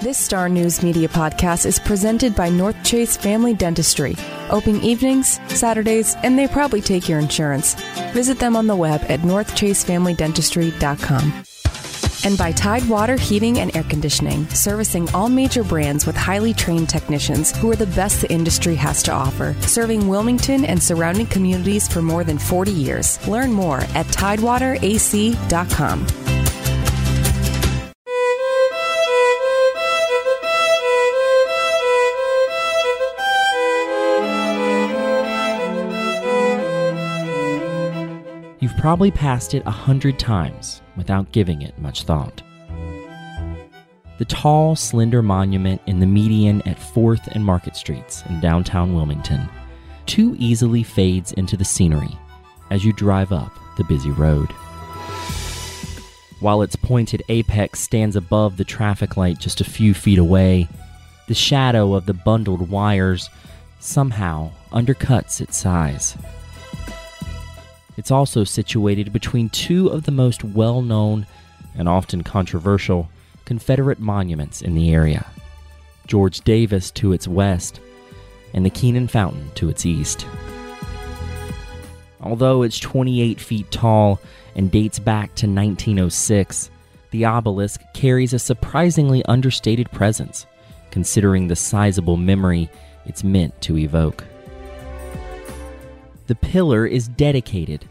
This Star News Media podcast is presented by Northchase Family Dentistry. Open evenings, Saturdays, and they probably take your insurance. Visit them on the web at northchasefamilydentistry.com. And by Tidewater Heating and Air Conditioning, servicing all major brands with highly trained technicians who are the best the industry has to offer, serving Wilmington and surrounding communities for more than 40 years. Learn more at tidewaterac.com. probably passed it a hundred times without giving it much thought. The tall, slender monument in the median at 4th and Market Streets in downtown Wilmington too easily fades into the scenery as you drive up the busy road. While its pointed apex stands above the traffic light just a few feet away, the shadow of the bundled wires somehow undercuts its size. It's also situated between two of the most well known and often controversial Confederate monuments in the area George Davis to its west, and the Kenan Fountain to its east. Although it's 28 feet tall and dates back to 1906, the obelisk carries a surprisingly understated presence, considering the sizable memory it's meant to evoke. The pillar is dedicated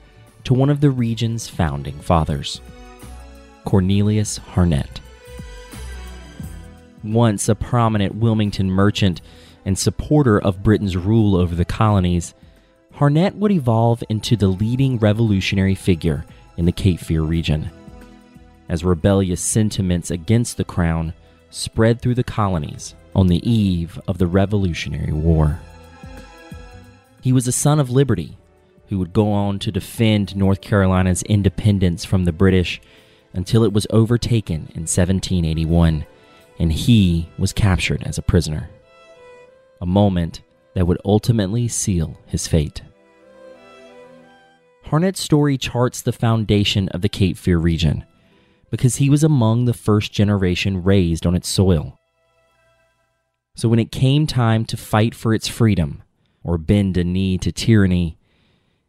to one of the region's founding fathers, Cornelius Harnett. Once a prominent Wilmington merchant and supporter of Britain's rule over the colonies, Harnett would evolve into the leading revolutionary figure in the Cape Fear region. As rebellious sentiments against the crown spread through the colonies on the eve of the Revolutionary War. He was a son of liberty who would go on to defend North Carolina's independence from the British until it was overtaken in 1781 and he was captured as a prisoner. A moment that would ultimately seal his fate. Harnett's story charts the foundation of the Cape Fear region because he was among the first generation raised on its soil. So when it came time to fight for its freedom or bend a knee to tyranny,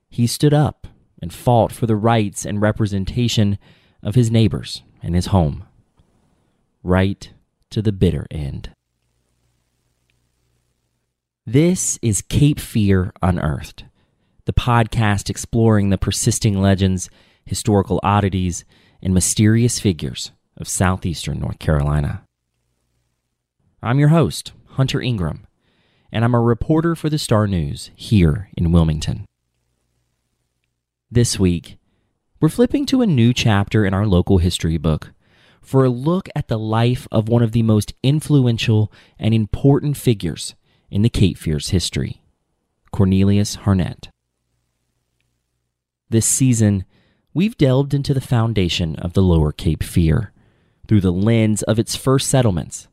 he stood up and fought for the rights and representation of his neighbors and his home, right to the bitter end. This is Cape Fear Unearthed, the podcast exploring the persisting legends, historical oddities, and mysterious figures of southeastern North Carolina. I'm your host, Hunter Ingram, and I'm a reporter for the Star News here in Wilmington. This week, we're flipping to a new chapter in our local history book for a look at the life of one of the most influential and important figures in the Cape Fear's history, Cornelius Harnett. This season, we've delved into the foundation of the Lower Cape Fear through the lens of its first settlements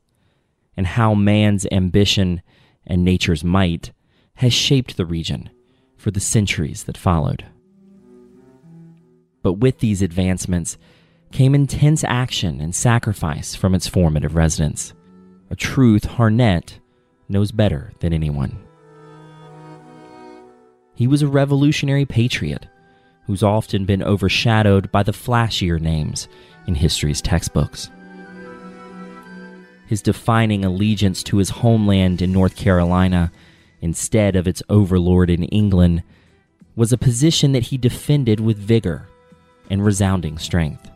and how man's ambition and nature's might has shaped the region for the centuries that followed. But with these advancements came intense action and sacrifice from its formative residents, a truth Harnett knows better than anyone. He was a revolutionary patriot who's often been overshadowed by the flashier names in history's textbooks. His defining allegiance to his homeland in North Carolina instead of its overlord in England was a position that he defended with vigor and resounding strength.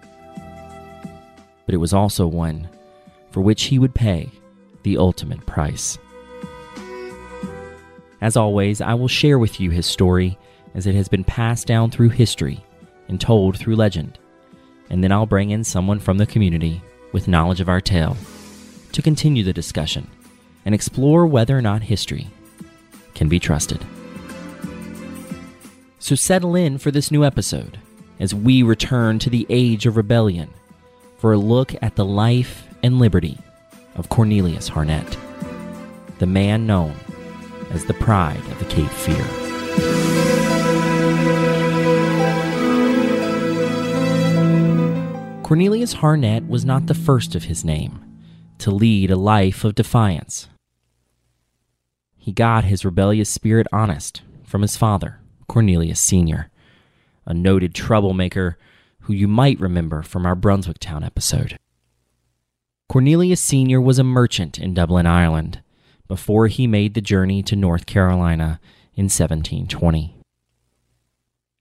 But it was also one for which he would pay the ultimate price. As always, I will share with you his story as it has been passed down through history and told through legend, and then I'll bring in someone from the community with knowledge of our tale to continue the discussion and explore whether or not history can be trusted. So settle in for this new episode as we return to the age of rebellion for a look at the life and liberty of Cornelius Harnett, the man known as the pride of the Cape Fear. Cornelius Harnett was not the first of his name to lead a life of defiance. He got his rebellious spirit honest from his father, Cornelius Sr., a noted troublemaker who you might remember from our Brunswick Town episode. Cornelius Sr. was a merchant in Dublin, Ireland, before he made the journey to North Carolina in 1720.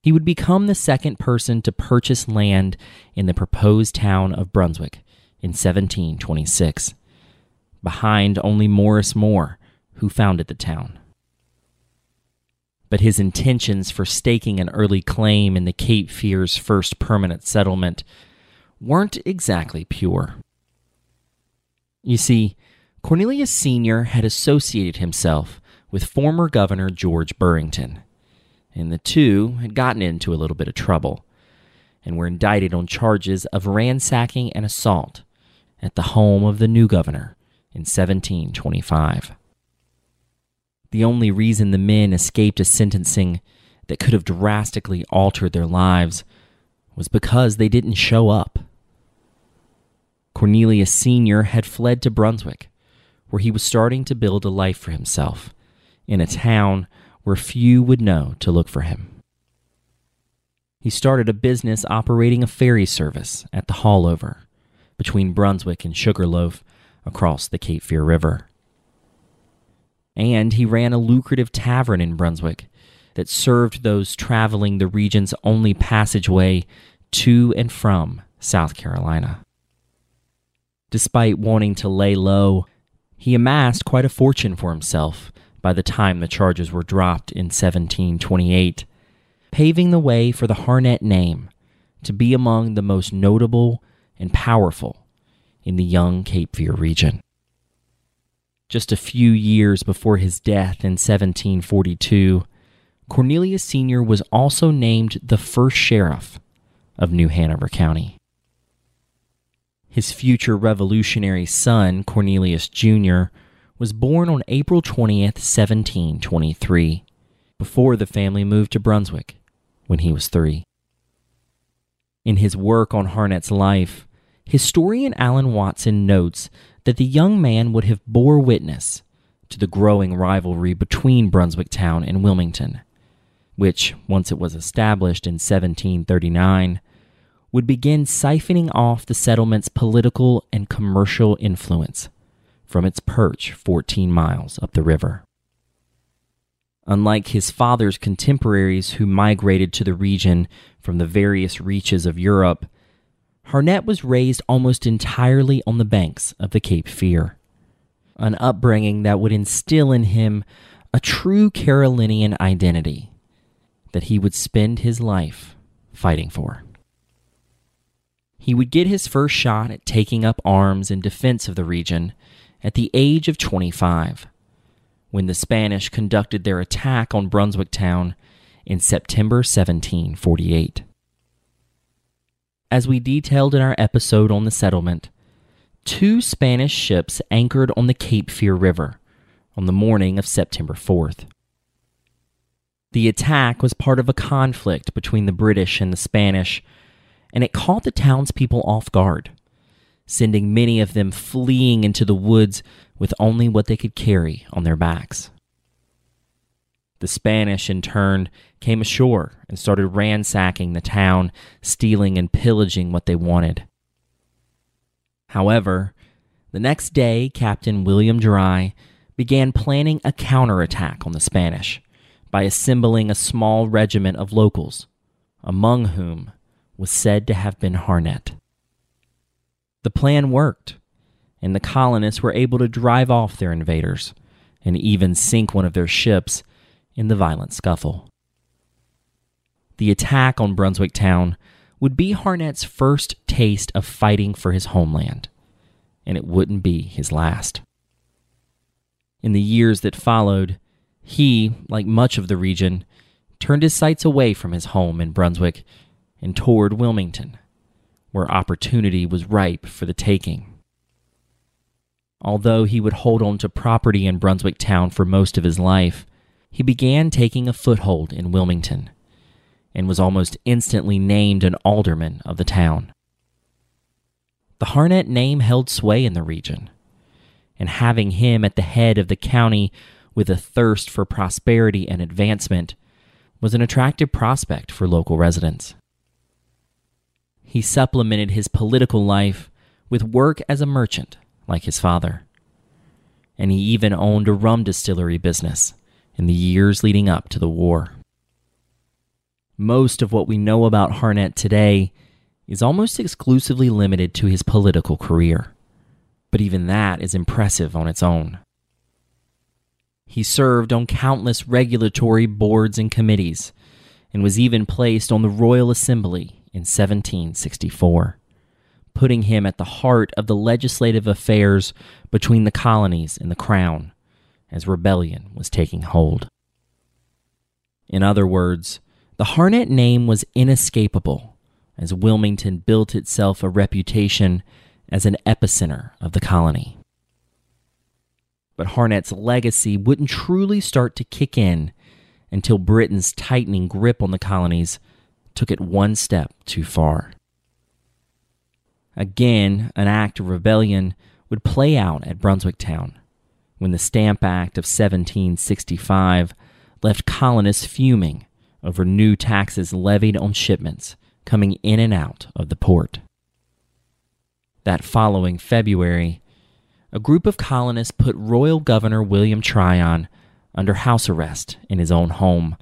He would become the second person to purchase land in the proposed town of Brunswick in 1726, behind only Maurice Moore, who founded the town. But his intentions for staking an early claim in the Cape Fear's first permanent settlement weren't exactly pure. You see, Cornelius Sr. had associated himself with former Governor George Burrington, and the two had gotten into a little bit of trouble and were indicted on charges of ransacking and assault at the home of the new governor in 1725. The only reason the men escaped a sentencing that could have drastically altered their lives was because they didn't show up. Cornelius Sr. had fled to Brunswick, where he was starting to build a life for himself in a town where few would know to look for him. He started a business operating a ferry service at the Haulover between Brunswick and Sugarloaf across the Cape Fear River. And he ran a lucrative tavern in Brunswick that served those traveling the region's only passageway to and from South Carolina. Despite wanting to lay low, he amassed quite a fortune for himself by the time the charges were dropped in 1728, paving the way for the Harnett name to be among the most notable and powerful in the young Cape Fear region. Just a few years before his death in 1742, Cornelius Sr. was also named the first sheriff of New Hanover County. His future revolutionary son, Cornelius Jr., was born on April 20th, 1723, before the family moved to Brunswick when he was three. In his work on Harnett's life, historian Alan Watson notes that the young man would have bore witness to the growing rivalry between Brunswick Town and Wilmington, which, once it was established in 1739, would begin siphoning off the settlement's political and commercial influence from its perch 14 miles up the river. Unlike his father's contemporaries who migrated to the region from the various reaches of Europe, Harnett was raised almost entirely on the banks of the Cape Fear, an upbringing that would instill in him a true Carolinian identity that he would spend his life fighting for. He would get his first shot at taking up arms in defense of the region at the age of 25, when the Spanish conducted their attack on Brunswick Town in September 1748. As we detailed in our episode on the settlement, two Spanish ships anchored on the Cape Fear River on the morning of September 4th. The attack was part of a conflict between the British and the Spanish and it caught the townspeople off guard, sending many of them fleeing into the woods with only what they could carry on their backs. The Spanish, in turn, came ashore and started ransacking the town, stealing and pillaging what they wanted. However, the next day, Captain William Dry began planning a counterattack on the Spanish by assembling a small regiment of locals, among whom was said to have been Harnett. The plan worked, and the colonists were able to drive off their invaders and even sink one of their ships in the violent scuffle. The attack on Brunswick Town would be Harnett's first taste of fighting for his homeland, and it wouldn't be his last. In the years that followed, he, like much of the region, turned his sights away from his home in Brunswick and toward Wilmington, where opportunity was ripe for the taking. Although he would hold on to property in Brunswick Town for most of his life, he began taking a foothold in Wilmington and was almost instantly named an alderman of the town. The Harnett name held sway in the region, and having him at the head of the county with a thirst for prosperity and advancement was an attractive prospect for local residents. He supplemented his political life with work as a merchant, like his father. And he even owned a rum distillery business in the years leading up to the war. Most of what we know about Harnett today is almost exclusively limited to his political career, but even that is impressive on its own. He served on countless regulatory boards and committees, and was even placed on the Royal Assembly in 1764, putting him at the heart of the legislative affairs between the colonies and the Crown as rebellion was taking hold. In other words, the Harnett name was inescapable as Wilmington built itself a reputation as an epicenter of the colony. But Harnett's legacy wouldn't truly start to kick in until Britain's tightening grip on the colonies took it one step too far. Again, an act of rebellion would play out at Brunswick Town when the Stamp Act of 1765 left colonists fuming over new taxes levied on shipments coming in and out of the port. That following February, a group of colonists put Royal Governor William Tryon under house arrest in his own home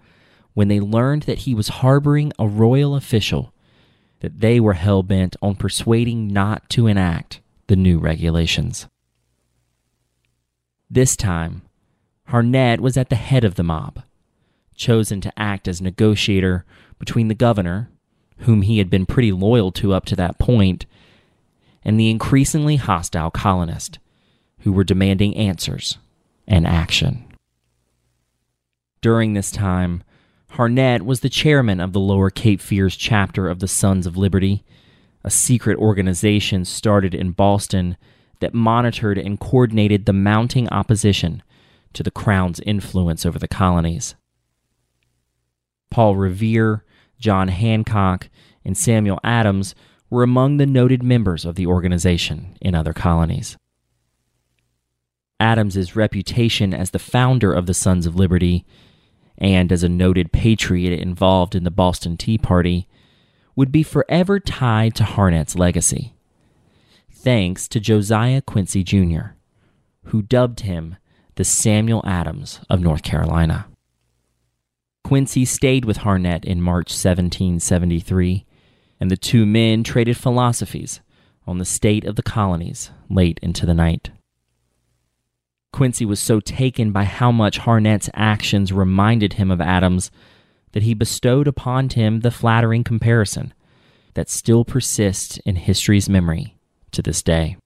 when they learned that he was harboring a royal official that they were hell bent on persuading not to enact the new regulations. This time, Harnett was at the head of the mob, chosen to act as negotiator between the governor, whom he had been pretty loyal to up to that point, and the increasingly hostile colonists, who were demanding answers and action. During this time, Harnett was the chairman of the Lower Cape Fears chapter of the Sons of Liberty, a secret organization started in Boston that monitored and coordinated the mounting opposition to the Crown's influence over the colonies. Paul Revere, John Hancock, and Samuel Adams were among the noted members of the organization in other colonies. Adams's reputation as the founder of the Sons of Liberty and as a noted patriot involved in the Boston Tea Party would be forever tied to Harnett's legacy thanks to Josiah Quincy Jr., who dubbed him the Samuel Adams of North Carolina. Quincy stayed with Harnett in March 1773, and the two men traded philosophies on the state of the colonies late into the night. Quincy was so taken by how much Harnett's actions reminded him of Adams that he bestowed upon him the flattering comparison that still persists in history's memory to this day.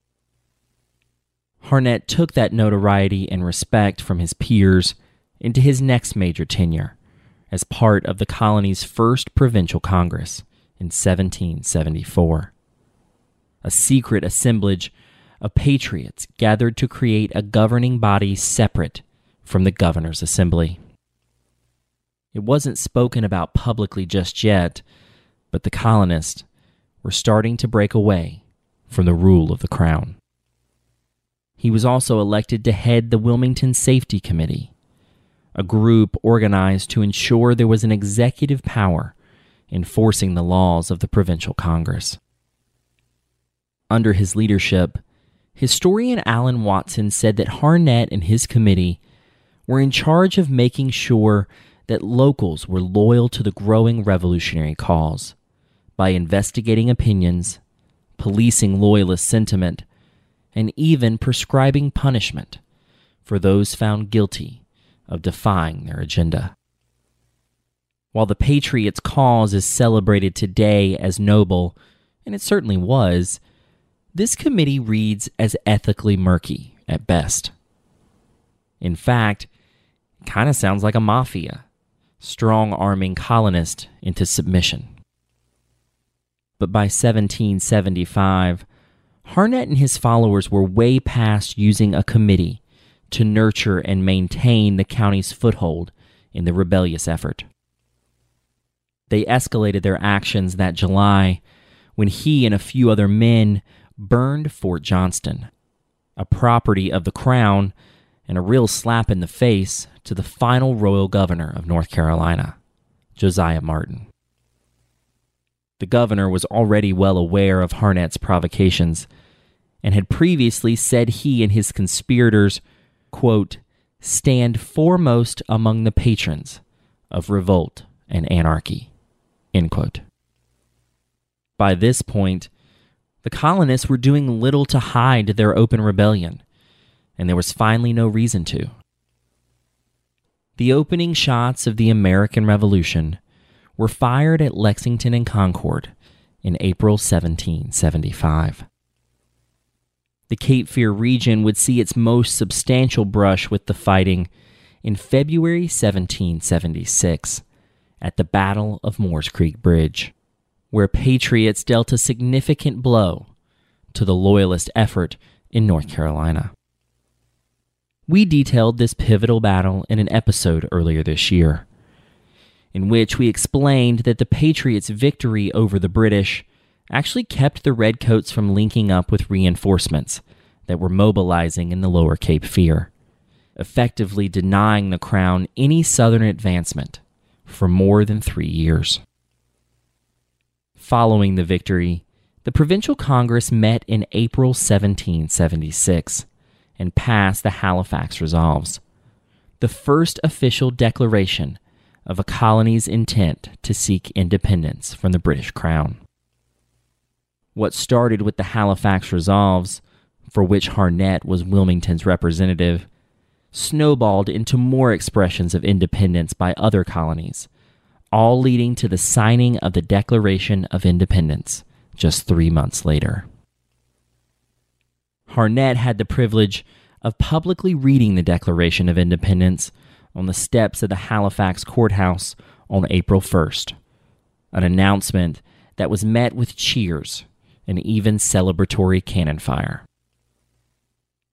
Harnett took that notoriety and respect from his peers into his next major tenure as part of the colony's first provincial congress in 1774. A secret assemblage of patriots gathered to create a governing body separate from the governor's assembly. It wasn't spoken about publicly just yet, but the colonists were starting to break away from the rule of the crown. He was also elected to head the Wilmington Safety Committee, a group organized to ensure there was an executive power enforcing the laws of the provincial Congress. Under his leadership, historian Alan Watson said that Harnett and his committee were in charge of making sure that locals were loyal to the growing revolutionary cause by investigating opinions policing loyalist sentiment, and even prescribing punishment for those found guilty of defying their agenda. While the Patriots' cause is celebrated today as noble, and it certainly was, this committee reads as ethically murky at best. In fact, it kind of sounds like a mafia, strong arming colonists into submission but by 1775, Harnett and his followers were way past using a committee to nurture and maintain the county's foothold in the rebellious effort. They escalated their actions that July when he and a few other men burned Fort Johnston, a property of the crown and a real slap in the face to the final royal governor of North Carolina, Josiah Martin. The governor was already well aware of Harnett's provocations and had previously said he and his conspirators, quote, stand foremost among the patrons of revolt and anarchy, end quote. By this point, the colonists were doing little to hide their open rebellion, and there was finally no reason to. The opening shots of the American Revolution were fired at Lexington and Concord in April 1775. The Cape Fear region would see its most substantial brush with the fighting in February 1776 at the Battle of Moores Creek Bridge, where Patriots dealt a significant blow to the Loyalist effort in North Carolina. We detailed this pivotal battle in an episode earlier this year in which we explained that the Patriots' victory over the British actually kept the Redcoats from linking up with reinforcements that were mobilizing in the lower Cape Fear, effectively denying the Crown any southern advancement for more than three years. Following the victory, the Provincial Congress met in April 1776 and passed the Halifax Resolves, the first official declaration of a colony's intent to seek independence from the British Crown. What started with the Halifax Resolves, for which Harnett was Wilmington's representative, snowballed into more expressions of independence by other colonies, all leading to the signing of the Declaration of Independence just three months later. Harnett had the privilege of publicly reading the Declaration of Independence on the steps of the Halifax courthouse on April 1st, an announcement that was met with cheers and even celebratory cannon fire.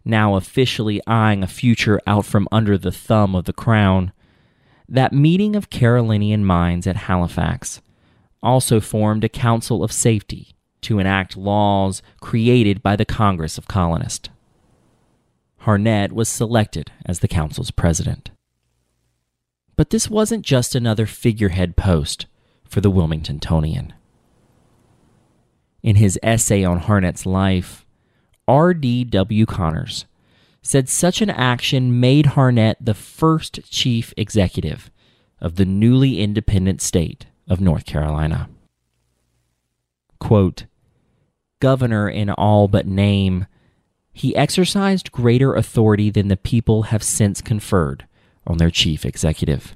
Now officially eyeing a future out from under the thumb of the crown, that meeting of Carolinian minds at Halifax also formed a council of safety to enact laws created by the Congress of Colonists. Harnett was selected as the council's president. But this wasn't just another figurehead post for the Wilmingtonian. In his essay on Harnett's life, R.D.W. Connors said such an action made Harnett the first chief executive of the newly independent state of North Carolina. Quote, Governor in all but name, he exercised greater authority than the people have since conferred on their chief executive,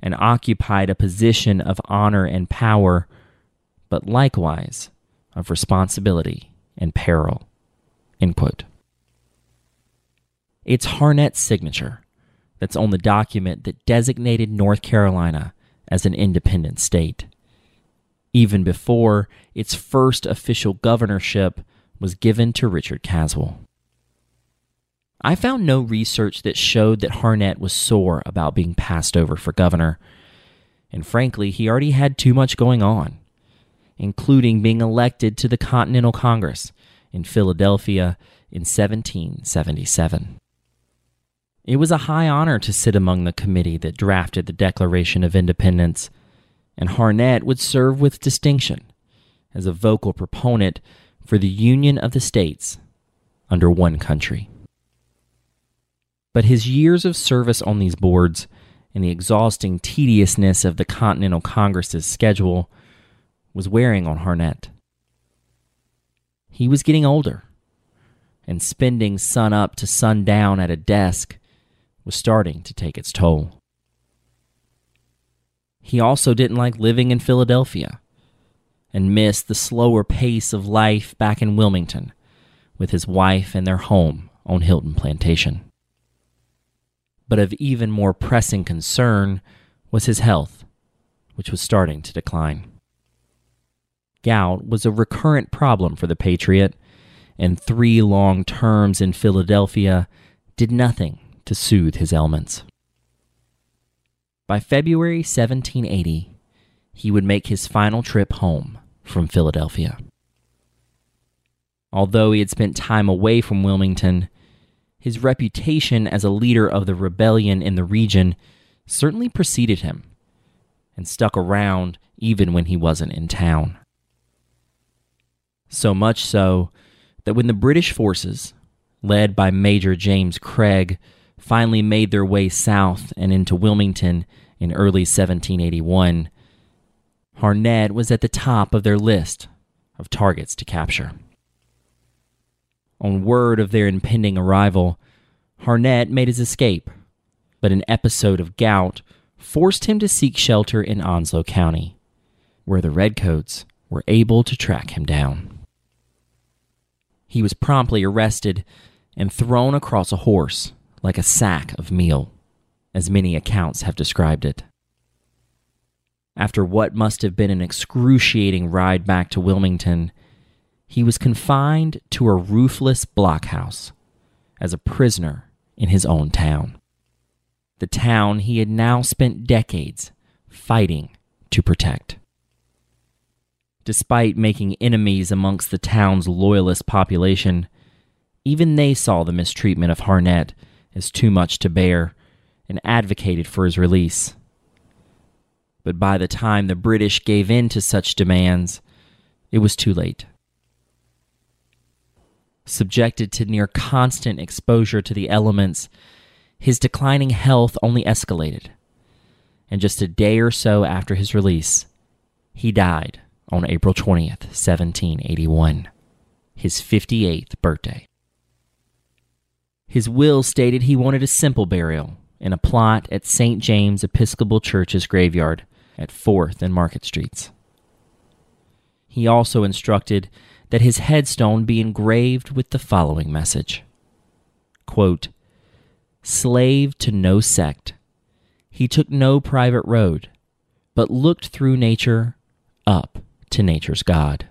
and occupied a position of honor and power, but likewise of responsibility and peril. It's Harnett's signature that's on the document that designated North Carolina as an independent state, even before its first official governorship was given to Richard Caswell. I found no research that showed that Harnett was sore about being passed over for governor, and frankly, he already had too much going on, including being elected to the Continental Congress in Philadelphia in 1777. It was a high honor to sit among the committee that drafted the Declaration of Independence, and Harnett would serve with distinction as a vocal proponent for the union of the states under one country. But his years of service on these boards and the exhausting tediousness of the Continental Congress's schedule was wearing on Harnett. He was getting older, and spending sun up to sun down at a desk was starting to take its toll. He also didn't like living in Philadelphia and missed the slower pace of life back in Wilmington with his wife and their home on Hilton Plantation but of even more pressing concern was his health, which was starting to decline. Gout was a recurrent problem for the Patriot, and three long terms in Philadelphia did nothing to soothe his ailments. By February 1780, he would make his final trip home from Philadelphia. Although he had spent time away from Wilmington, his reputation as a leader of the rebellion in the region certainly preceded him and stuck around even when he wasn't in town. So much so that when the British forces, led by Major James Craig, finally made their way south and into Wilmington in early 1781, Harnett was at the top of their list of targets to capture. On word of their impending arrival, Harnett made his escape, but an episode of gout forced him to seek shelter in Onslow County, where the Redcoats were able to track him down. He was promptly arrested and thrown across a horse like a sack of meal, as many accounts have described it. After what must have been an excruciating ride back to Wilmington, he was confined to a roofless blockhouse as a prisoner in his own town. The town he had now spent decades fighting to protect. Despite making enemies amongst the town's loyalist population, even they saw the mistreatment of Harnett as too much to bear and advocated for his release. But by the time the British gave in to such demands, it was too late. Subjected to near constant exposure to the elements, his declining health only escalated. And just a day or so after his release, he died on April 20th, 1781, his 58th birthday. His will stated he wanted a simple burial in a plot at St. James Episcopal Church's graveyard at 4th and Market Streets. He also instructed that his headstone be engraved with the following message. Quote, Slave to no sect, he took no private road, but looked through nature up to nature's God.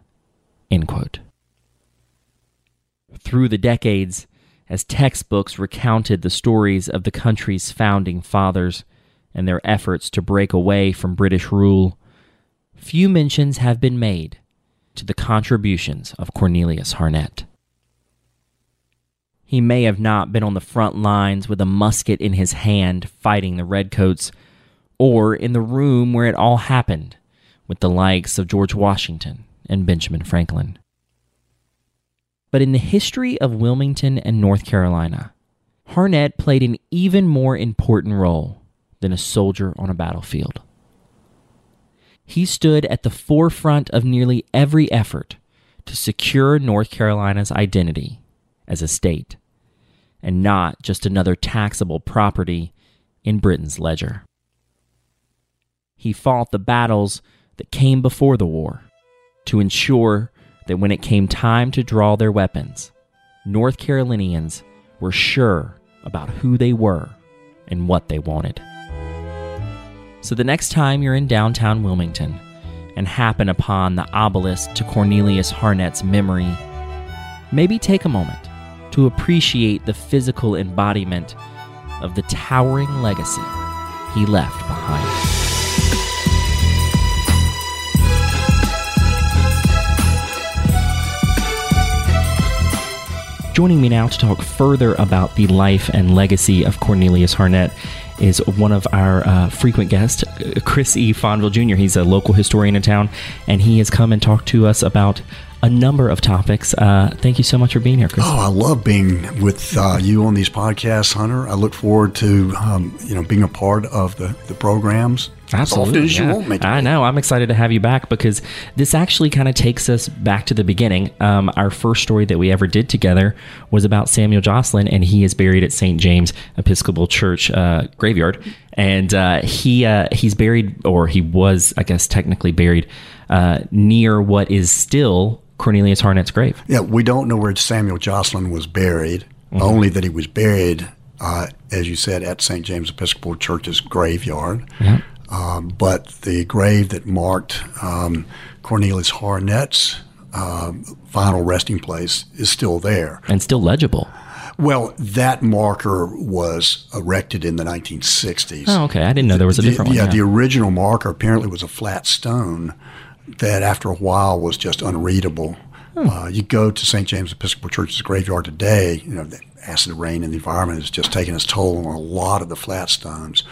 Through the decades, as textbooks recounted the stories of the country's founding fathers, and their efforts to break away from British rule, few mentions have been made to the contributions of Cornelius Harnett. He may have not been on the front lines with a musket in his hand fighting the Redcoats, or in the room where it all happened with the likes of George Washington and Benjamin Franklin. But in the history of Wilmington and North Carolina, Harnett played an even more important role than a soldier on a battlefield. He stood at the forefront of nearly every effort to secure North Carolina's identity as a state, and not just another taxable property in Britain's ledger. He fought the battles that came before the war to ensure that when it came time to draw their weapons, North Carolinians were sure about who they were and what they wanted. So the next time you're in downtown Wilmington and happen upon the obelisk to Cornelius Harnett's memory, maybe take a moment to appreciate the physical embodiment of the towering legacy he left behind. Joining me now to talk further about the life and legacy of Cornelius Harnett is one of our uh, frequent guests, Chris E. Fonvielle Jr. He's a local historian in town, and he has come and talked to us about a number of topics. Uh, thank you so much for being here, Chris. Oh, I love being with uh, you on these podcasts, Hunter. I look forward to um, you know being a part of the, the programs. Absolutely, as yeah. you want I know. I'm excited to have you back because this actually kind of takes us back to the beginning. Um, our first story that we ever did together was about Samuel Jocelyn, and he is buried at St. James Episcopal Church uh, graveyard, and uh, he uh, he's buried, or he was, I guess, technically buried uh, near what is still Cornelius Harnett's grave. Yeah, we don't know where Samuel Jocelyn was buried, mm-hmm. only that he was buried, uh, as you said, at St. James Episcopal Church's graveyard. Yeah. Um, but the grave that marked um, Cornelius Harnett's uh, final resting place is still there. And still legible. Well, that marker was erected in the 1960s. Oh, okay. I didn't know there was a different the, one. Yeah, the original marker apparently was a flat stone that after a while was just unreadable. Hmm. Uh, you go to St. James Episcopal Church's graveyard today, you know, the acid rain in the environment has just taken its toll on a lot of the flat stones.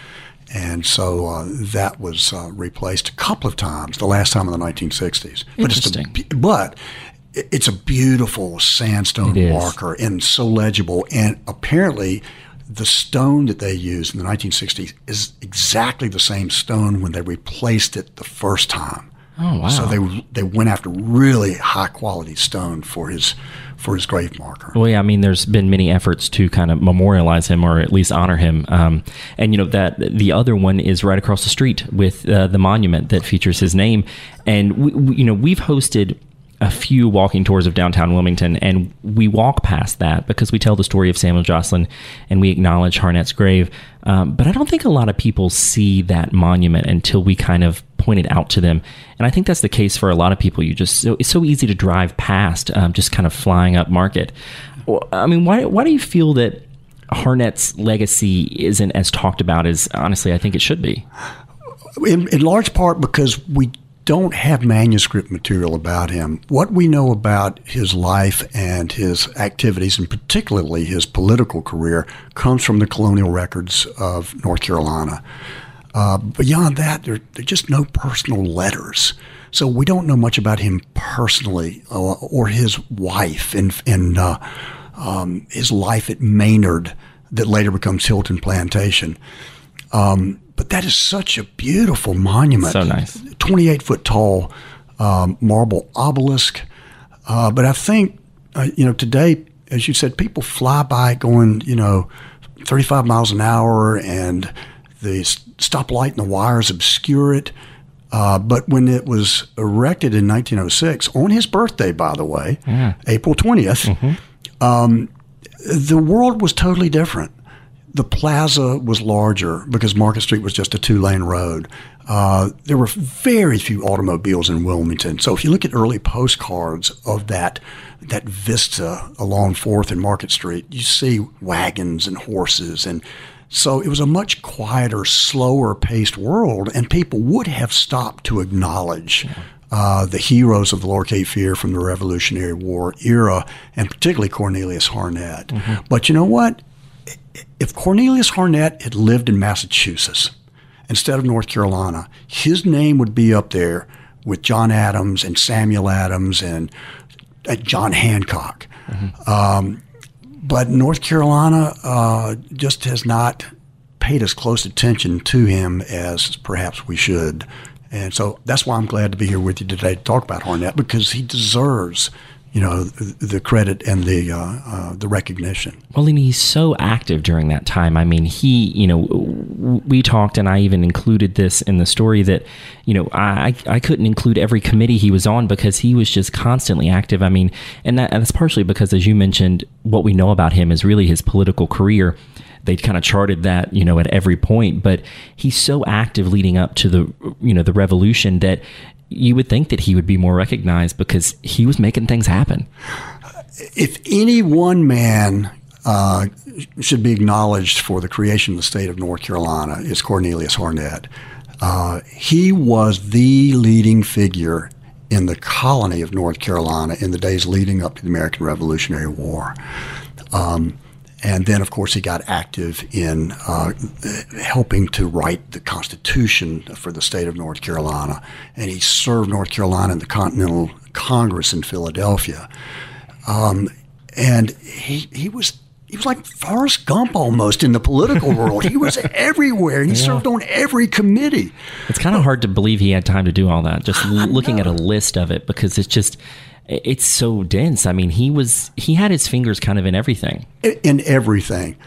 And so uh, that was uh, replaced a couple of times, the last time in the 1960s. Interesting. But it's, a, but it's a beautiful sandstone marker and so legible. And apparently, the stone that they used in the 1960s is exactly the same stone when they replaced it the first time. Oh wow! So they they went after really high quality stone for his for his grave marker. Well, yeah, I mean, there's been many efforts to kind of memorialize him or at least honor him. Um, and you know that the other one is right across the street with uh, the monument that features his name. And we, we, you know we've hosted a few walking tours of downtown Wilmington, and we walk past that because we tell the story of Samuel Jocelyn and we acknowledge Harnett's grave. Um, but I don't think a lot of people see that monument until we kind of point it out to them. And I think that's the case for a lot of people. You just so, it's so easy to drive past, um, just kind of flying up market. I mean, why why do you feel that Harnett's legacy isn't as talked about as honestly I think it should be? In, in large part because we don't have manuscript material about him. What we know about his life and his activities, and particularly his political career, comes from the colonial records of North Carolina. Uh, beyond that, there, there are just no personal letters. So we don't know much about him personally uh, or his wife and, and uh, um, his life at Maynard that later becomes Hilton Plantation. Um, but that is such a beautiful monument. So nice. 28 foot tall um, marble obelisk. Uh, but I think, uh, you know, today, as you said, people fly by going, you know, 35 miles an hour and the stoplight and the wires obscure it. Uh, but when it was erected in 1906, on his birthday, by the way, yeah. April 20th, mm-hmm. um, the world was totally different the plaza was larger because Market Street was just a two lane road. Uh, there were very few automobiles in Wilmington. So if you look at early postcards of that that vista along Fourth and Market Street, you see wagons and horses and so it was a much quieter, slower paced world, and people would have stopped to acknowledge uh, the heroes of the Lower Cape Fear from the Revolutionary War era, and particularly Cornelius Harnett. Mm-hmm. But you know what? If Cornelius Harnett had lived in Massachusetts instead of North Carolina, his name would be up there with John Adams and Samuel Adams and uh, John Hancock. Mm-hmm. Um, but North Carolina uh, just has not paid as close attention to him as perhaps we should. And so that's why I'm glad to be here with you today to talk about Harnett because he deserves you know the credit and the uh, uh, the recognition. Well, and he's so active during that time. I mean, he you know we talked, and I even included this in the story that you know I I couldn't include every committee he was on because he was just constantly active. I mean, and, that, and that's partially because, as you mentioned, what we know about him is really his political career they kind of charted that you know at every point but he's so active leading up to the you know the revolution that you would think that he would be more recognized because he was making things happen. If any one man uh, should be acknowledged for the creation of the state of North Carolina, it's Cornelius Harnett. Uh, he was the leading figure in the colony of North Carolina in the days leading up to the American Revolutionary War. Um, and then, of course, he got active in uh, helping to write the Constitution for the state of North Carolina. And he served North Carolina in the Continental Congress in Philadelphia. Um, and he, he was he was like Forrest Gump almost in the political world. He was everywhere. and He yeah. served on every committee. It's kind of hard to believe he had time to do all that. Just looking at a list of it because it's just it's so dense. I mean, he was he had his fingers kind of in everything. In everything.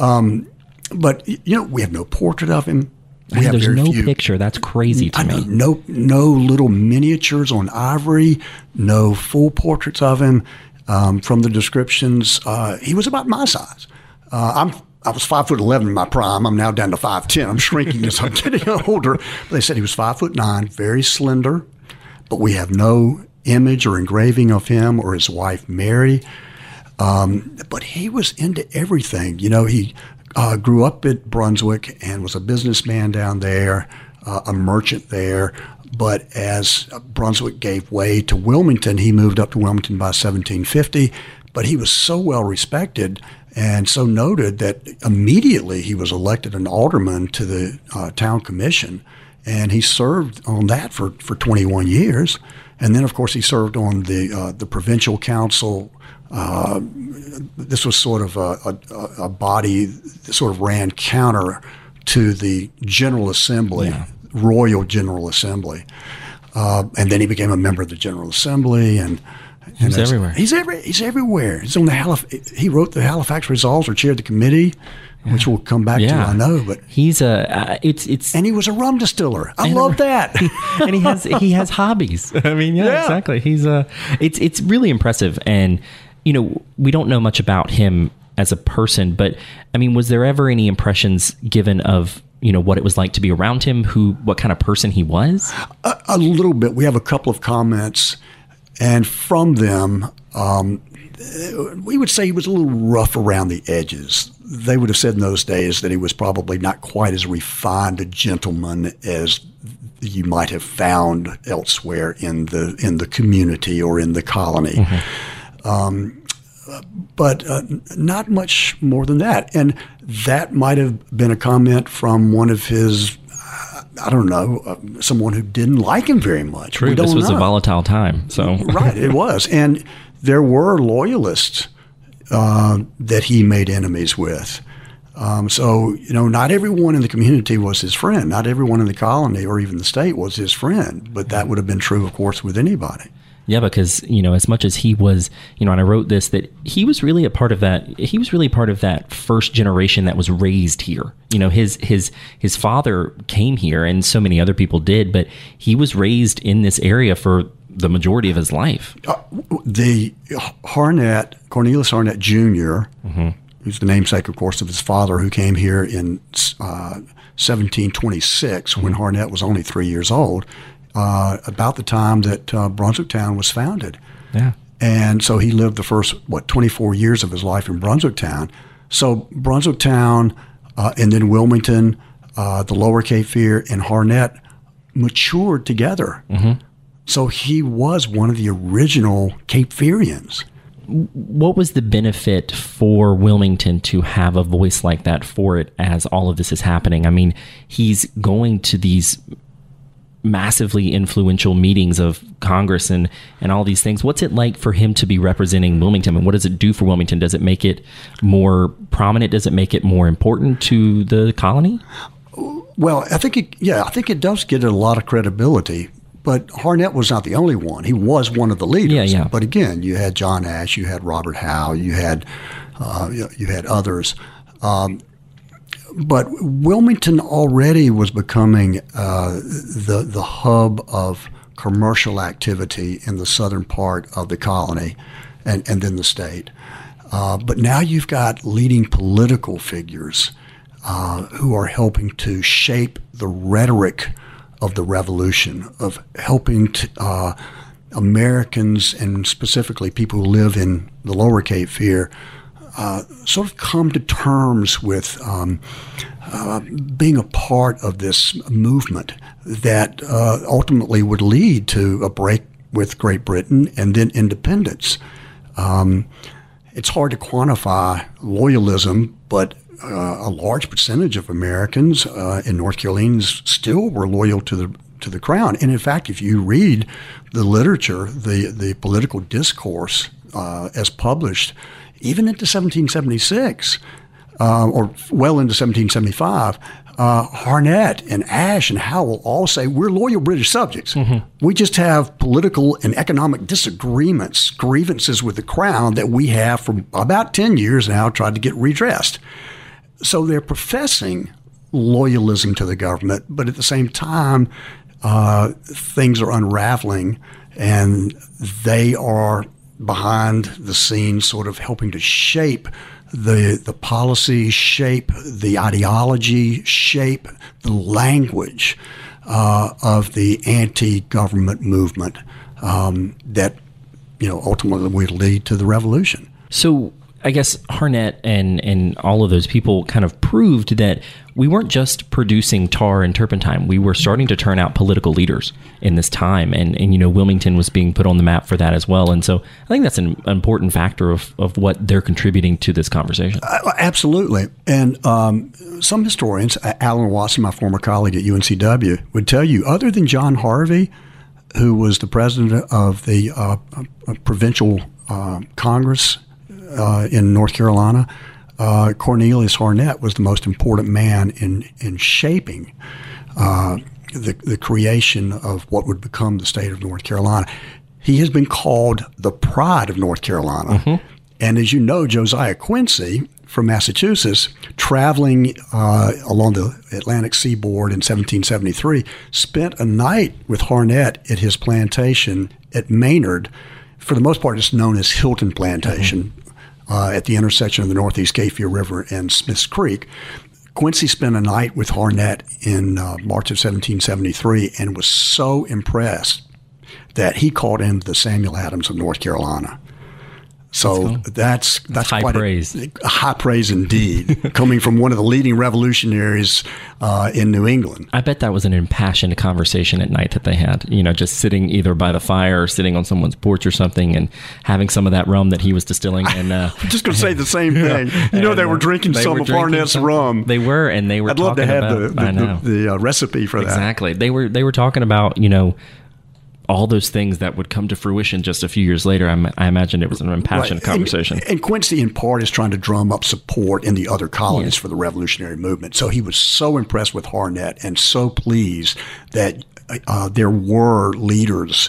Um, but you know, we have no portrait of him. We have there's no few. picture. That's crazy to I me. Mean, no, no little miniatures on ivory. No full portraits of him. Um, from the descriptions, uh, he was about my size. Uh, I'm I was five foot eleven in my prime. I'm now down to five ten. I'm shrinking as I'm getting older. But they said he was five foot nine, very slender. But we have no image or engraving of him or his wife Mary. Um, but he was into everything. You know, he uh, grew up at Brunswick and was a businessman down there, uh, a merchant there, but as Brunswick gave way to Wilmington, he moved up to Wilmington by 1750. But he was so well respected and so noted that immediately he was elected an alderman to the uh, town commission. And he served on that for, for 21 years. And then, of course, he served on the, uh, the provincial council. Uh, this was sort of a, a, a, body that sort of ran counter to the General Assembly, yeah. Royal General Assembly. Uh, and then he became a member of the General Assembly and He's everywhere. He's every, He's everywhere. He's on the Halif- He wrote the Halifax Resolves or chaired the committee. Which we'll come back yeah. to. I know, but he's a. Uh, it's it's. And he was a rum distiller. I love a, that. and he has he has hobbies. I mean, yeah, yeah, exactly. He's a. It's it's really impressive, and you know we don't know much about him as a person, but I mean, was there ever any impressions given of you know what it was like to be around him who what kind of person he was a, a little bit we have a couple of comments and from them, um, we would say he was a little rough around the edges. They would have said in those days that he was probably not quite as refined a gentleman as you might have found elsewhere in the in the community or in the colony. Mm-hmm. Um, but uh, not much more than that. And that might have been a comment from one of his I don't know, uh, someone who didn't like him very much. True, this was know. a volatile time. So right, it was, and there were loyalists uh, that he made enemies with. Um, so you know, not everyone in the community was his friend. Not everyone in the colony or even the state was his friend. But that would have been true, of course, with anybody. Yeah, because you know, as much as he was, you know, and I wrote this that he was really a part of that. He was really part of that first generation that was raised here. You know, his his his father came here, and so many other people did, but he was raised in this area for the majority of his life. Uh, the Harnett, Cornelius Harnett junior mm-hmm. who's the namesake, of course, of his father, who came here in uh, 1726 mm-hmm. when Harnett was only three years old uh, about the time that uh, Brunswick Town was founded. Yeah. And so he lived the first, what, 24 years of his life in Brunswick Town. So Brunswick Town uh, and then Wilmington, uh, the Lower Cape Fear, and Harnett matured together. Mm-hmm. So he was one of the original Cape Fearians. What was the benefit for Wilmington to have a voice like that for it as all of this is happening? I mean, he's going to these massively influential meetings of Congress and, and all these things. What's it like for him to be representing Wilmington and what does it do for Wilmington? Does it make it more prominent? Does it make it more important to the colony? Well, I think it, yeah, I think it does get a lot of credibility. But Harnett was not the only one. He was one of the leaders. Yeah, yeah. But again, you had John Ash, you had Robert Howe, you had uh, you had others. Um, but Wilmington already was becoming uh, the the hub of commercial activity in the southern part of the colony, and and then the state. Uh, but now you've got leading political figures uh, who are helping to shape the rhetoric of the revolution, of helping to, uh, Americans and specifically people who live in the Lower Cape Fear uh, sort of come to terms with um, uh, being a part of this movement that uh, ultimately would lead to a break with Great Britain and then independence. Um, it's hard to quantify loyalism, but uh, a large percentage of Americans uh, in North Carolina still were loyal to the to the crown. And in fact, if you read the literature, the the political discourse uh, as published even into 1776, uh, or well into 1775, uh, Harnett and Ash and Howell all say we're loyal British subjects. Mm-hmm. We just have political and economic disagreements, grievances with the crown that we have for about 10 years now tried to get redressed. So they're professing loyalism to the government, but at the same time, uh, things are unraveling and they are behind the scenes, sort of helping to shape the the policy, shape the ideology, shape the language uh, of the anti-government movement um, that you know ultimately would lead to the revolution. So I guess Harnett and and all of those people kind of proved that we weren't just producing tar and turpentine. We were starting to turn out political leaders in this time, and and you know Wilmington was being put on the map for that as well. And so I think that's an important factor of of what they're contributing to this conversation. Uh, absolutely, and um, some historians, Alan Watson, my former colleague at UNCW, would tell you, other than John Harvey, who was the president of the uh, uh provincial uh, Congress uh, in North Carolina, uh, Cornelius Harnett was the most important man in in shaping uh, the the creation of what would become the state of North Carolina. He has been called the pride of North Carolina, mm-hmm. and as you know, Josiah Quincy from Massachusetts, traveling uh, along the Atlantic seaboard in 1773, spent a night with Harnett at his plantation at Maynard. For the most part, it's known as Hilton Plantation. Uh, at the intersection of the Northeast Cape River and Smiths Creek. Quincy spent a night with Harnett in uh, March of 1773 and was so impressed that he called him the Samuel Adams of North Carolina. So that's that's, high praise. A, a, high praise indeed, coming from one of the leading revolutionaries uh, in New England. I bet that was an impassioned conversation at night that they had. You know, just sitting either by the fire or sitting on someone's porch or something, and having some of that rum that he was distilling. And uh, I'm just going to say the same thing. You know, they were drinking they some were of Harnett's rum. They were, and they were. I'd love to have about, the the, the, the uh, recipe for that. Exactly. They were they were talking about you know all those things that would come to fruition just a few years later. I, I imagine it was an impassioned right. conversation. And, and, Quincy, in part, is trying to drum up support in the other colonies for the revolutionary movement. So he was so impressed with Harnett and so pleased that uh, there were leaders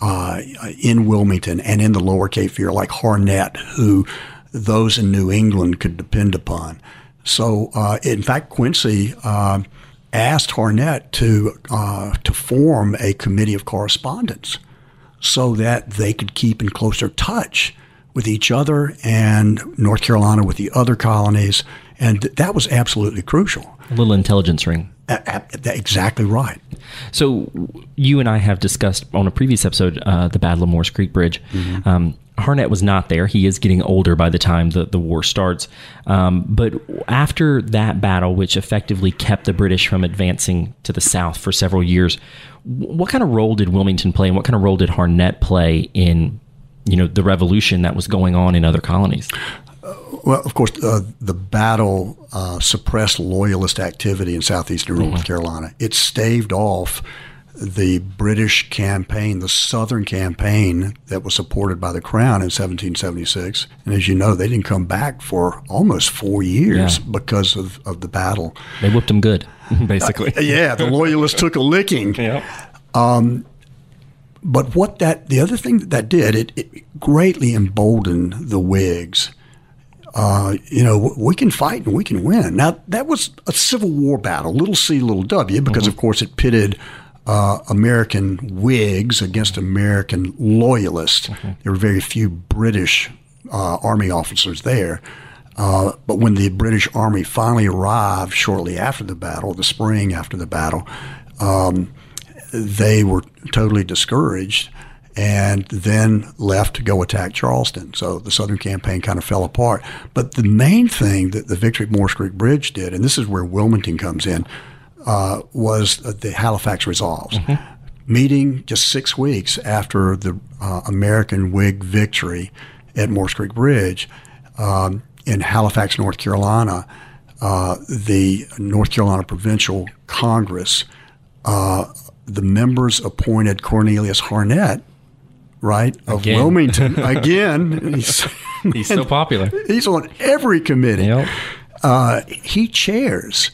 uh, in Wilmington and in the lower Cape Fear like Harnett who those in New England could depend upon. So, uh, in fact, Quincy uh, asked Harnett to uh, to form a committee of correspondence so that they could keep in closer touch with each other and North Carolina with the other colonies, and that was absolutely crucial. A little intelligence ring. A- a- exactly right. So, you and I have discussed on a previous episode uh, the Battle of Moores Creek Bridge. Mm-hmm. Um, Harnett was not there. He is getting older by the time the, the war starts. Um, but after that battle, which effectively kept the British from advancing to the south for several years, what kind of role did Wilmington play, and what kind of role did Harnett play in, you know, the revolution that was going on in other colonies? Uh, well, of course, uh, the battle uh, suppressed loyalist activity in southeastern mm-hmm. North Carolina. It staved off the British campaign, the Southern campaign that was supported by the Crown in 1776. And as you know, they didn't come back for almost four years yeah. because of, of the battle. They whipped them good, basically. Uh, yeah, the Loyalists took a licking. Yep. Um, but what that, the other thing that that did, it, it greatly emboldened the Whigs. Uh, you know, we can fight and we can win. Now, that was a Civil War battle, little c, little w, because mm-hmm. of course it pitted uh, American Whigs against American Loyalists. Mm-hmm. There were very few British uh, Army officers there. Uh, but when the British Army finally arrived shortly after the battle, the spring after the battle, um, they were totally discouraged and then left to go attack Charleston. So the Southern campaign kind of fell apart. But the main thing that the victory at Moores Creek Bridge did, and this is where Wilmington comes in, uh, was the Halifax Resolves. Mm-hmm. Meeting just six weeks after the uh, American Whig victory at Moores Creek Bridge um, in Halifax, North Carolina, uh, the North Carolina Provincial Congress, uh, the members appointed Cornelius Harnett, right, of again. Wilmington. again, he's, he's so popular. He's on every committee. Yep. Uh, he chairs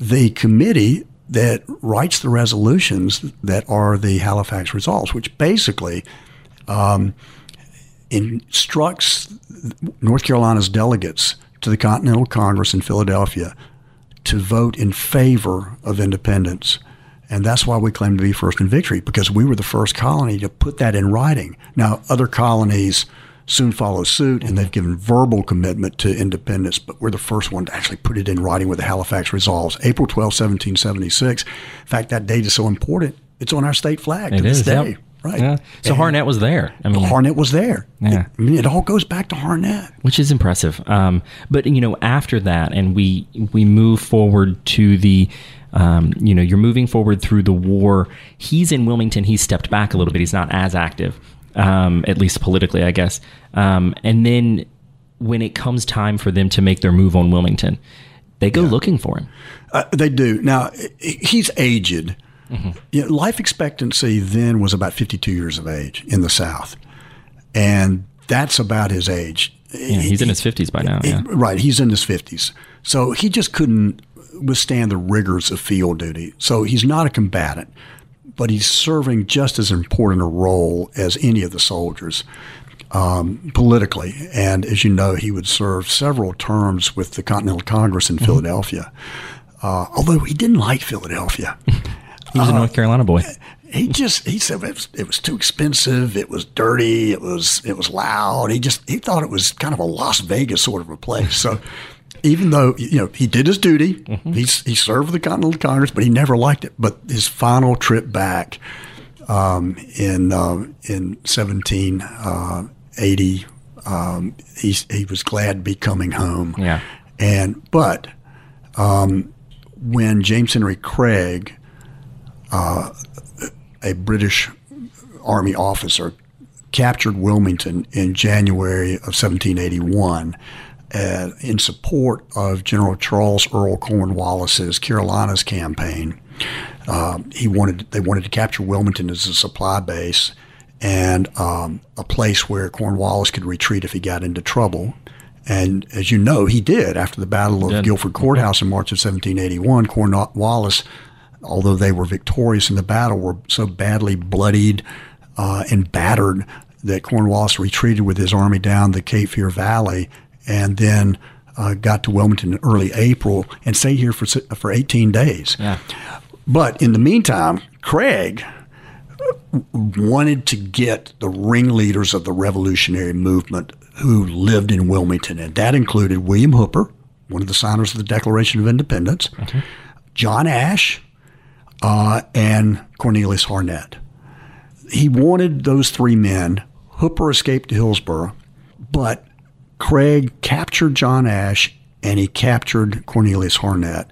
the committee that writes the resolutions that are the Halifax Resolves, which basically um, instructs North Carolina's delegates to the Continental Congress in Philadelphia to vote in favor of independence. And that's why we claim to be first in victory, because we were the first colony to put that in writing. Now, other colonies soon follow suit, and they've given verbal commitment to independence. But we're the first one to actually put it in writing with the Halifax Resolves, April 12, 1776. In fact, that date is so important; it's on our state flag it to is, this day. Yep. Right. Yeah. So And Harnett was there. I mean, Harnett was there. Yeah. I mean, it all goes back to Harnett. which is impressive. Um, but you know, after that, and we we move forward to the, um, you know, you're moving forward through the war. He's in Wilmington. He's stepped back a little bit. He's not as active, um, at least politically, I guess. Um, and then when it comes time for them to make their move on Wilmington, they go looking for him. Uh, they do. Now, he's aged. You know, life expectancy then was about 52 years of age in the South. And that's about his age. Yeah, he's in his fifties by now. He- Yeah. Right. He's in his 50s. So he just couldn't withstand the rigors of field duty. So he's not a combatant, but he's serving just as important a role as any of the soldiers um, politically. And as you know, he would serve several terms with the Continental Congress in Philadelphia. Uh, although he didn't like Philadelphia. He was a North Carolina boy. he just he said it was, it was too expensive it was dirty it was it was loud he just he thought it was kind of a las vegas sort of a place so even though you know he did his duty he's he served with the continental congress but he never liked it. But his final trip back um, in uh, in 1780 um, he, he was glad to be coming home. Yeah. and but um, when James Henry Craig, uh, a British Army officer, captured Wilmington in January of 1781 uh, in support of General Charles Earl Cornwallis's Carolinas campaign. Um, he wanted they wanted to capture Wilmington as a supply base and um, a place where Cornwallis could retreat if he got into trouble. And as you know, he did after the Battle of Did. Guilford Courthouse in March of 1781. Cornwallis, although they were victorious in the battle, were so badly bloodied uh, and battered that Cornwallis retreated with his army down the Cape Fear Valley and then uh, got to Wilmington in early April and stayed here for for 18 days. Yeah. But in the meantime, Craig wanted to get the ringleaders of the revolutionary movement who lived in Wilmington, and that included William Hooper, one of the signers of the Declaration of Independence, John Ash, uh, and Cornelius Harnett. He wanted those three men. Hooper escaped to Hillsborough, but Craig captured John Ash and he captured Cornelius Harnett.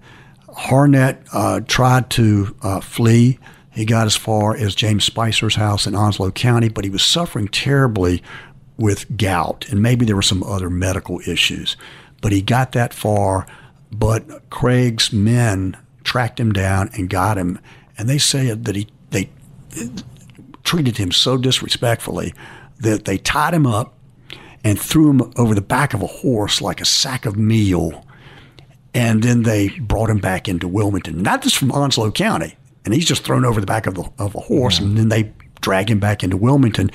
Harnett uh, tried to uh, flee. He got as far as James Spicer's house in Onslow County, but he was suffering terribly with gout, and maybe there were some other medical issues. But he got that far, but Craig's men tracked him down and got him, and they said that he they treated him so disrespectfully that they tied him up and threw him over the back of a horse like a sack of meal. And then they brought him back into Wilmington, not just from Onslow County. And he's just thrown over the back of, the, of a horse. And then they drag him back into Wilmington.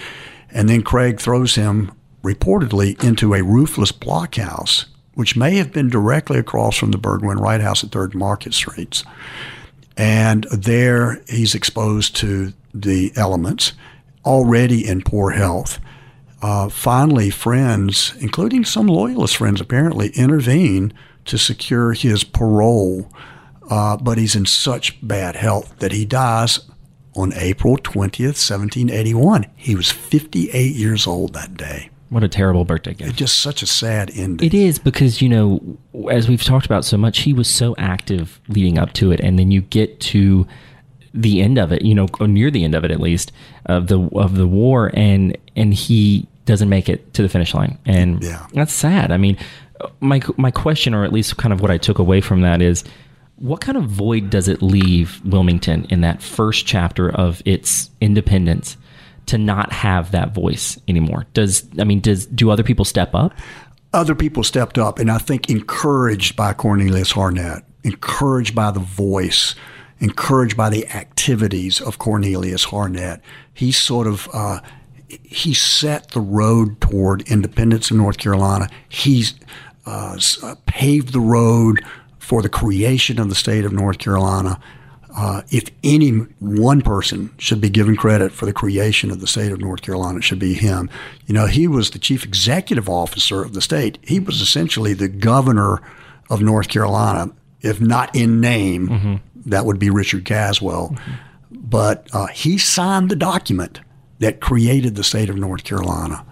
And then Craig throws him reportedly into a roofless blockhouse, which may have been directly across from the Burgwin-Wright House at 3rd Market Streets. And there he's exposed to the elements, already in poor health. Uh, finally, friends, including some loyalist friends apparently, intervene to secure his parole. Uh, but he's in such bad health that he dies on April 20th, 1781. He was 58 years old that day. What a terrible birthday gift. Just such a sad ending. It is because you know, as we've talked about so much, he was so active leading up to it, and then you get to the end of it, you know, or near the end of it at least of the of the war, and and he doesn't make it to the finish line, and Yeah. that's sad. I mean, my my question, or at least kind of what I took away from that is. What kind of void does it leave Wilmington in that first chapter of its independence to not have that voice anymore? Does I mean does do other people step up? other people stepped up, and I think encouraged by Cornelius Harnett, encouraged by the voice, encouraged by the activities of Cornelius Harnett. He sort of uh, he set the road toward independence in North Carolina. He's uh, uh, paved the road for the creation of the state of North Carolina. Uh, if any one person should be given credit for the creation of the state of North Carolina, it should be him. You know, he was the chief executive officer of the state. He was essentially the governor of North Carolina, if not in name. That would be Richard Caswell. But uh, he signed the document that created the state of North Carolina.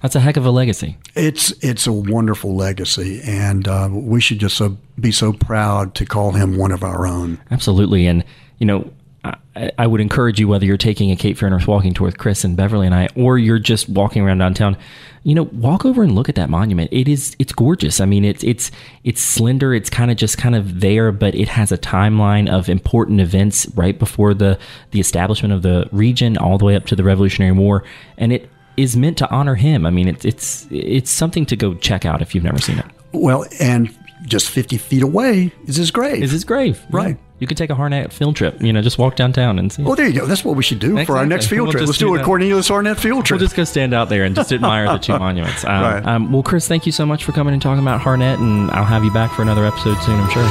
That's a heck of a legacy. It's it's a wonderful legacy, and uh, we should just so, be so proud to call him one of our own. Absolutely, and you know, I, I would encourage you whether you're taking a Cape Fear Earth walking tour with Chris and Beverly and I, or you're just walking around downtown. You know, walk over and look at that monument. It is it's gorgeous. I mean, it's it's it's slender. It's kind of just kind of there, but it has a timeline of important events right before the the establishment of the region, all the way up to the Revolutionary War, and it is meant to honor him. I mean, it's it's it's something to go check out if you've never seen it. Well, and just 50 feet away is his grave. Is his grave right? Yeah. You could take a Harnett field trip. You know, just walk downtown and see. Well, there you go. That's what we should do exactly. for our next field we'll trip. Let's do, do a Cornelius Harnett field trip. We'll just go stand out there and just admire the two monuments. Um, right. Um, well, Chris, thank you so much for coming and talking about Harnett, and I'll have you back for another episode soon, I'm sure.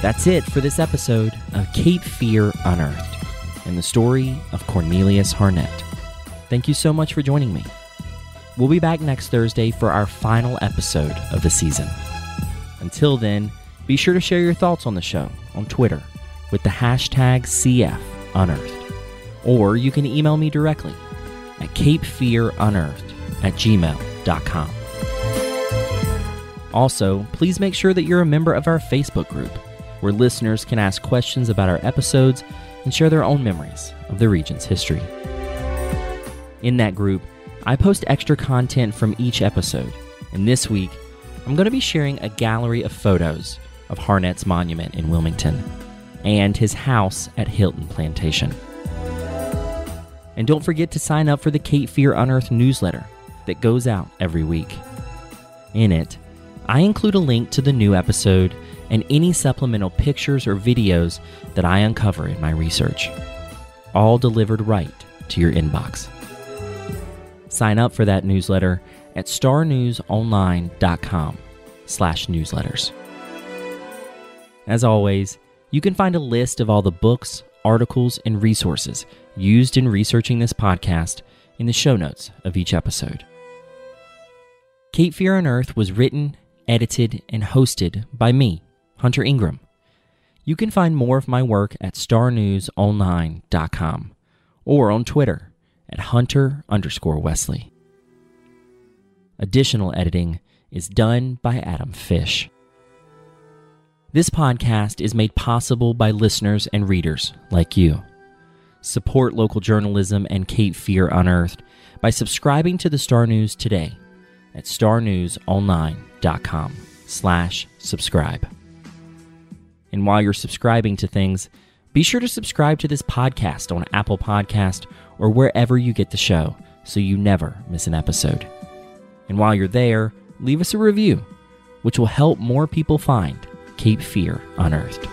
That's it for this episode of Cape Fear Unearthed and the story of Cornelius Harnett. Thank you so much for joining me. We'll be back next Thursday for our final episode of the season. Until then, be sure to share your thoughts on the show on Twitter with the hashtag CFUnearthed. Or you can email me directly at capefearunearthed at gmail.com. Also, please make sure that you're a member of our Facebook group, where listeners can ask questions about our episodes and share their own memories of the region's history. In that group, I post extra content from each episode, and this week, I'm going to be sharing a gallery of photos of Harnett's monument in Wilmington and his house at Hilton Plantation. And don't forget to sign up for the Cape Fear Unearthed newsletter that goes out every week. In it, I include a link to the new episode and any supplemental pictures or videos that I uncover in my research, all delivered right to your inbox. Sign up for that newsletter at starnewsonline.com slash newsletters. As always, you can find a list of all the books, articles, and resources used in researching this podcast in the show notes of each episode. Cape Fear Unearthed was written, edited, and hosted by me, Hunter Ingram. You can find more of my work at starnewsonline.com or on Twitter at hunter underscore Wesley. Additional editing is done by Adam Fish. This podcast is made possible by listeners and readers like you. Support local journalism and Cape Fear Unearthed by subscribing to the Star News today at starnewsonline.com slash subscribe. And while you're subscribing to things, be sure to subscribe to this podcast on Apple Podcast or wherever you get the show so you never miss an episode. And while you're there, leave us a review, which will help more people find Cape Fear unearthed.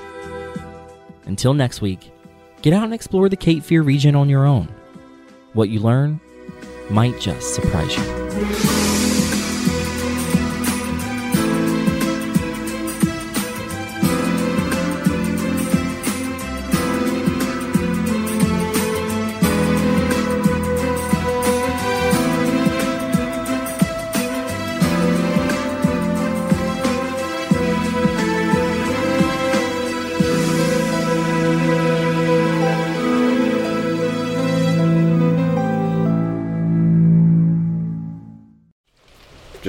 Until next week, get out and explore the Cape Fear region on your own. What you learn might just surprise you.